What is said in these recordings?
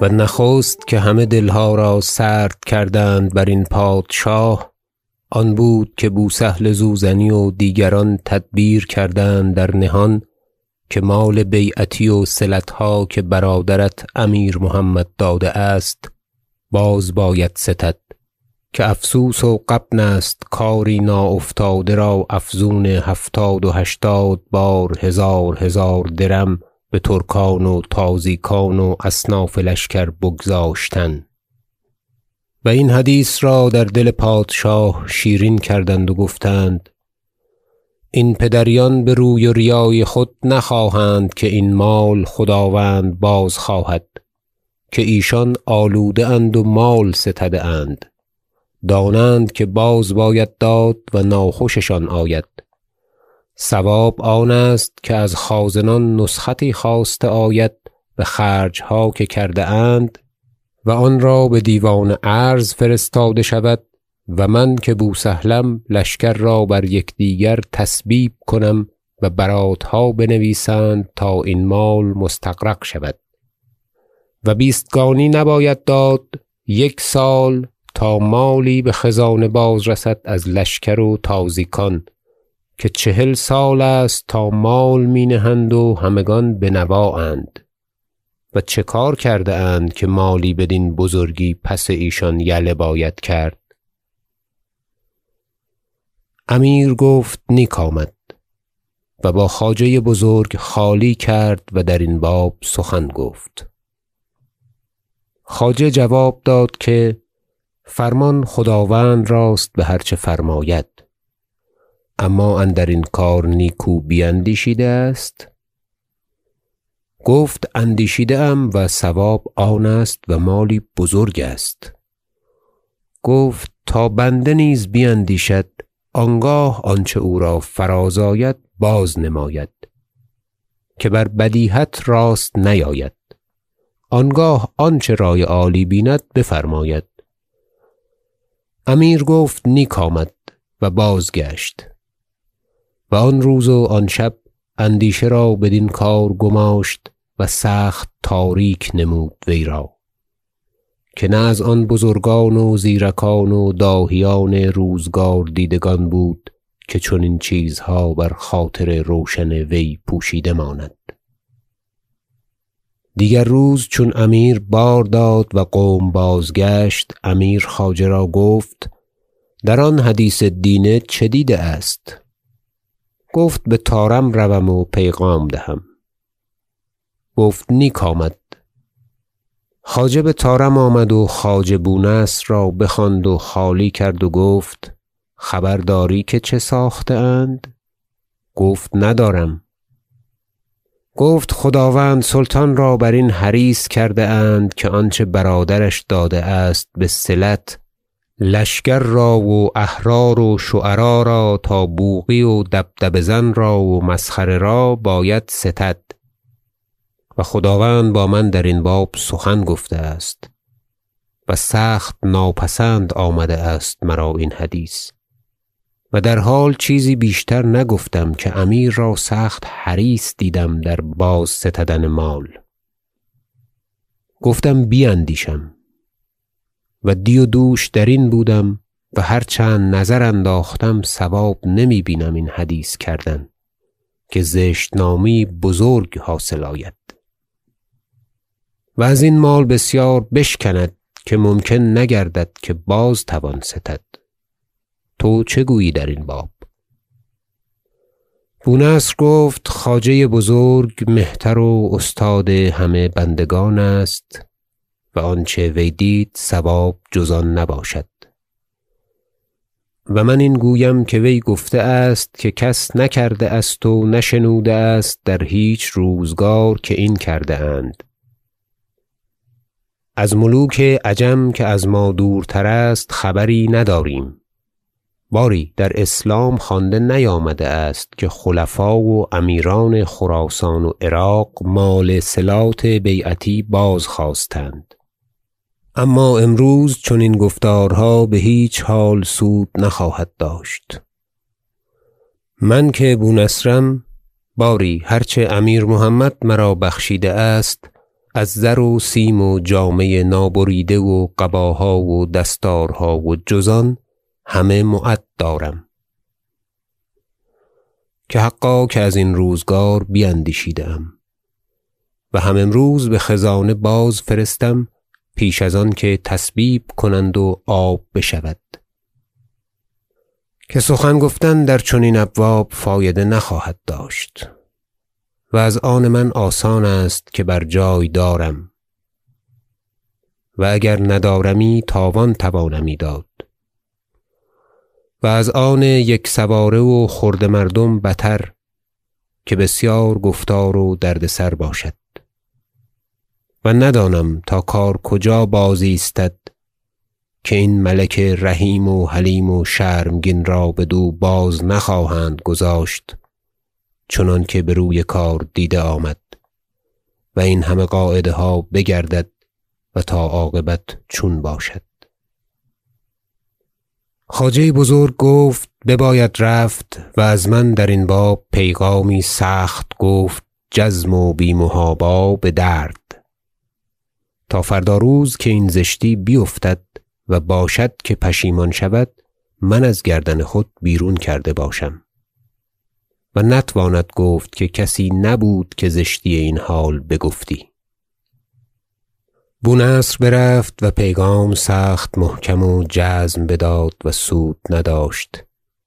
و نخست که همه دلها را سرد کردند برین پادشاه آن بود که بوسهل زوزنی و دیگران تدبیر کردند در نهان که مال بیعتی وصلتها که برادرت امیر محمد داده است باز باید ستد که افسوس و غبن است کاری ناافتاده را افزون هفتاد و هشتاد بار هزار هزار درم بترکان و تازیکان و اصناف لشکر بگذاشتن. و این حدیث را در دل پادشاه شیرین کردند و گفتند این پدریان بروی و ریای خود نخواهند که این مال خداوند بازخواهد که ایشان آلوده اند و مال ستده اند. دانند که باز باید داد و ناخوششان آید. صواب آن است که از خازنان نسختی خواسته آید بخرجها که کرده اند و آن را بدیوان عرض فرستاده شود و من که بوسهلم لشکر را بر یکدیگر تسبیب کنم و براتها بنویسند تا این مال مستغرق شود. و بیستگانی نباید داد یک سال تا مالی بخزانه بازرسد از لشکر و تازیکان. که چهل سال است تا مال می نهند و همگان بنوااند و چه کار کرده اند که مالی بدین بزرگی پس ایشان یله باید کرد؟ امیر گفت نیک آمد و با خواجه بزرگ خالی کرد و درین باب سخن گفت. خواجه جواب داد که فرمان خداوند راست بهر چه فرماید. اما اندرین کار نیکو بیندیشیده است؟ گفت اندیشیده ام و صواب آن است و مالی بزرگ است. گفت تا بنده نیز بیندیشد آنگاه آنچه او را فراز آید بازنماید که بر بدیهت راست نیاید. آنگاه آنچه رای عالی بیند بفرماید. امیر گفت نیک آمد و بازگشت. و آن روز و آن شب اندیشه را بدین کار گماشت و سخت تاریک نمود وی را که نه از آن بزرگان و زیرکان و داهیان روزگار دیدگان بود که چنین چیزها بر خاطر روشن وی پوشیده ماند. دیگر روز چون امیر بار داد و قوم بازگشت امیر خواجه را گفت در آن حدیث دینه چه دیده است؟ گفت بطارم روم و پیغام دهم. گفت نیک آمد. خواجه بطارم آمد و خواجه بونصر را بخواند و خالی کرد و گفت خبر داری که چه ساخته اند؟ گفت ندارم. گفت خداوند سلطان را برین حریص کرده اند که آنچه برادرش داده است بصلت لشکر را و احرار و شعرا را تا بوقی و دبدبه زن را و مسخره را باید ستد. و خداوند با من درین باب سخن گفته است و سخت ناپسند آمده است مرا این حدیث. و در حال چیزی بیشتر نگفتم که امیر را سخت حریص دیدم در بازستدن مال. گفتم بیندیشم. و دی و دوش درین بودم و هر چند نظر انداختم صواب نمی بینم این حدیث کردن که زشت نامی بزرگ حاصل آید. و ازین مال بسیار بشکند که ممکن نگردد که باز توان ستد. تو چه گویی درین باب؟ بونصر گفت خواجه بزرگ مهتر و استاد همه بندگان است. و آنچه وی دید صواب جز نباشد. و من این گویم که وی گفته است که کس نکرده است و نشنوده است در هیچ روزگار که این کرده اند. از ملوک عجم که از ما دورتر است خبری نداریم. باری در اسلام خوانده نیامده است که خلفا و امیران خراسان و عراق مال صلات بیعتی بازخواستند. اما امروز چنین گفتارها بهیچ حال سود نخواهد داشت. من که بونصرم باری هر چه امیر محمد مرا بخشیده است از زر و سیم و جامه نابریده و قباها و دستارها و جزان همه معد دارم. که حقا که از این روزگار بیندیشیده ام و هم امروز به خزانه باز فرستم پیش از آن که تسبیب کنند و آب بشود. که سخن گفتن در چنین ابواب فایده نخواهد داشت و از آن من آسان است که بر جای دارم و اگر ندارمی تاوان توانمی داد و از آن یک سواره و خرده مردم بتر که بسیار گفتار و دردسر باشد. و ندانم تا کار کجا باز ایستد که این ملک رحیم و حلیم و شرمگین را بدو باز نخواهند گذاشت چنانکه بر روی کار دیده آمد و این همه قاعده ها بگردد و تا عاقبت چون باشد. خواجه بزرگ گفت بباید رفت و از من درین باب پیغامی سخت گفت جزم و بی محابا بدرد تا فردا روز که این زشتی بیفتد و باشد که پشیمان شود من از گردن خود بیرون کرده باشم. و نتواند گفت که کسی نبود که زشتی این حال بگفتی. بونصر برفت و پیغام سخت محکم و جزم بداد و سود نداشت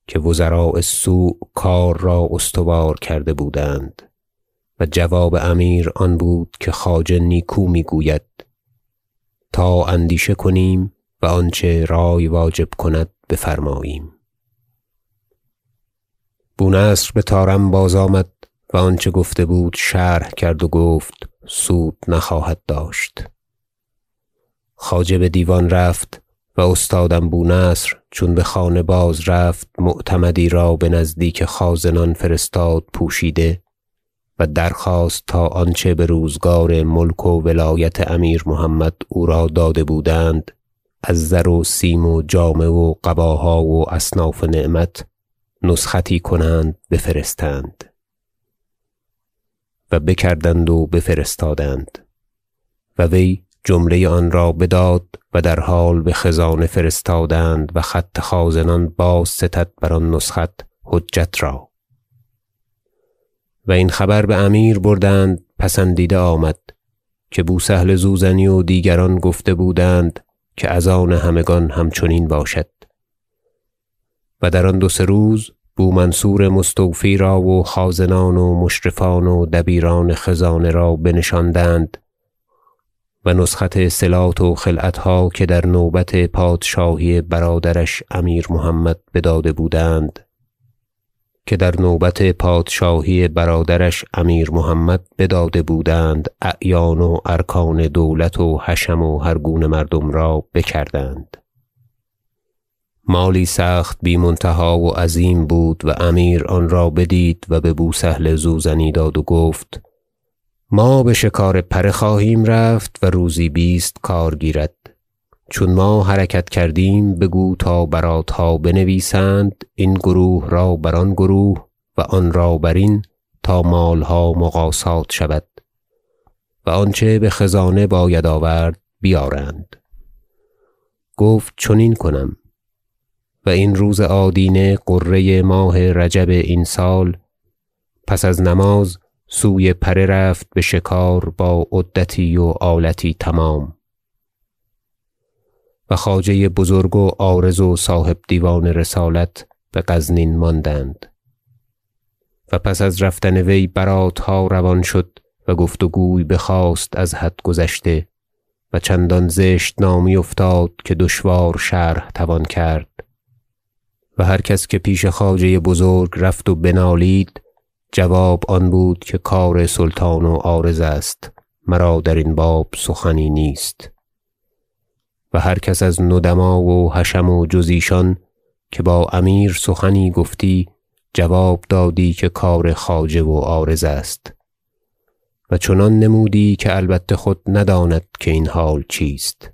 که وزراء سوء کار را استوار کرده بودند. و جواب امیر آن بود که خواجه نیکو می‌گوید تا اندیشه کنیم و آنچه رای واجب کند بفرماییم. بونصر به طارم باز آمد و آنچه گفته بود شرح کرد و گفت سود نخواهد داشت. خواجه به دیوان رفت و استادم بونصر چون به خانه باز رفت معتمدی را به نزدیک خازنان فرستاد پوشیده و درخواست تا آنچه به روزگار ملک و ولایت امیر محمد او را داده بودند از زر و سیم و جامه و قباها و اصناف نعمت نسختی کنند بفرستند. و بکردند و بفرستادند. و وی جمله آن را بداد و در حال به خزانه فرستادند و خط خازنان بازستد بر آن نسخت حجت را. و این خبر به امیر بردند پسندیده آمد که بوسهل زوزنی و دیگران گفته بودند که از آن همگان همچنین باشد. و در آن دو سه روز بومنصور مستوفی را و خازنان و مشرفان و دبیران خزانه را بنشاندند و نسخت صلات و خلعتها که در نوبت پادشاهی برادرش امیر محمد بداده بودند. که در نوبت پادشاهی برادرش امیر محمد بداده بودند اعیان و ارکان دولت و حشم و هر گونه مردم را بکردند. مالی سخت بی منتها و عظیم بود و امیر آن را بدید و به بوسهل زوزنی داد و گفت ما به شکار پره خواهیم رفت و روزی بیست کار گیرد. چون ما حرکت کردیم بگو تا براتها بنویسند این گروه را بر آن گروه و آن را برین تا مالها مقاصات شود و آنچه به خزانه باید آورد بیارند. گفت چنین کنم و این روز آدینه غره ماه رجب این سال پس از نماز سوی پره رفت به شکار با عدتی و آلتی تمام. و خواجه بزرگ و عارض و صاحب دیوان رسالت به غزنین ماندند. و پس از رفتن وی براتها روان شد و گفت و گوی بخاست از حد گذشته و چندان زشت نامی افتاد که دشوار شرح توان کرد. و هر کس که پیش خواجه بزرگ رفت و بنالید جواب آن بود که کار سلطان و عارض است مرا درین باب سخنی نیست. و هر کس از ندما و حشم و جز ایشان که با امیر سخنی گفتی جواب دادی که کار خواجه و عارض است. و چنان نمودی که البته خود نداند که این حال چیست.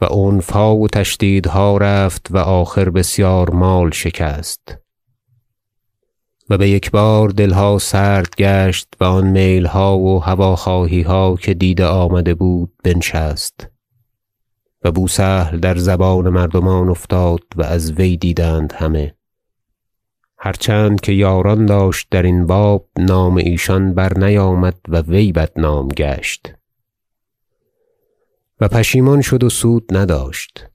و عنفها و تشدیدها رفت و آخر بسیار مال شکست. و بیکبار دلها سرد گشت و آن میلها و هواخواهیها که دیده آمده بود بنشست. و بوسهل در زبان مردمان افتاد و از وی دیدند همه. هر چند که یاران داشت درین باب نام ایشان برنیامد و وی بدنام گشت. و پشیمان شد و سود نداشت.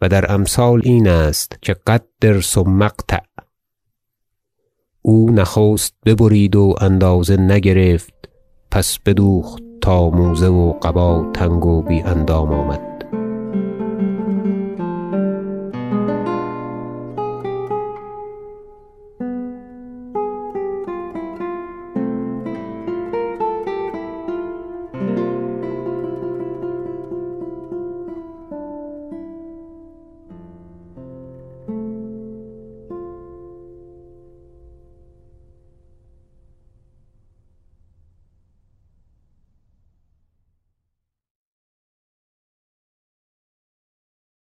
و در امثال این است که قدر ثم اقطع او نخست ببرید و اندازه نگرفت پس بدوخت تا موزه و قبا تنگ و بی اندام آمد.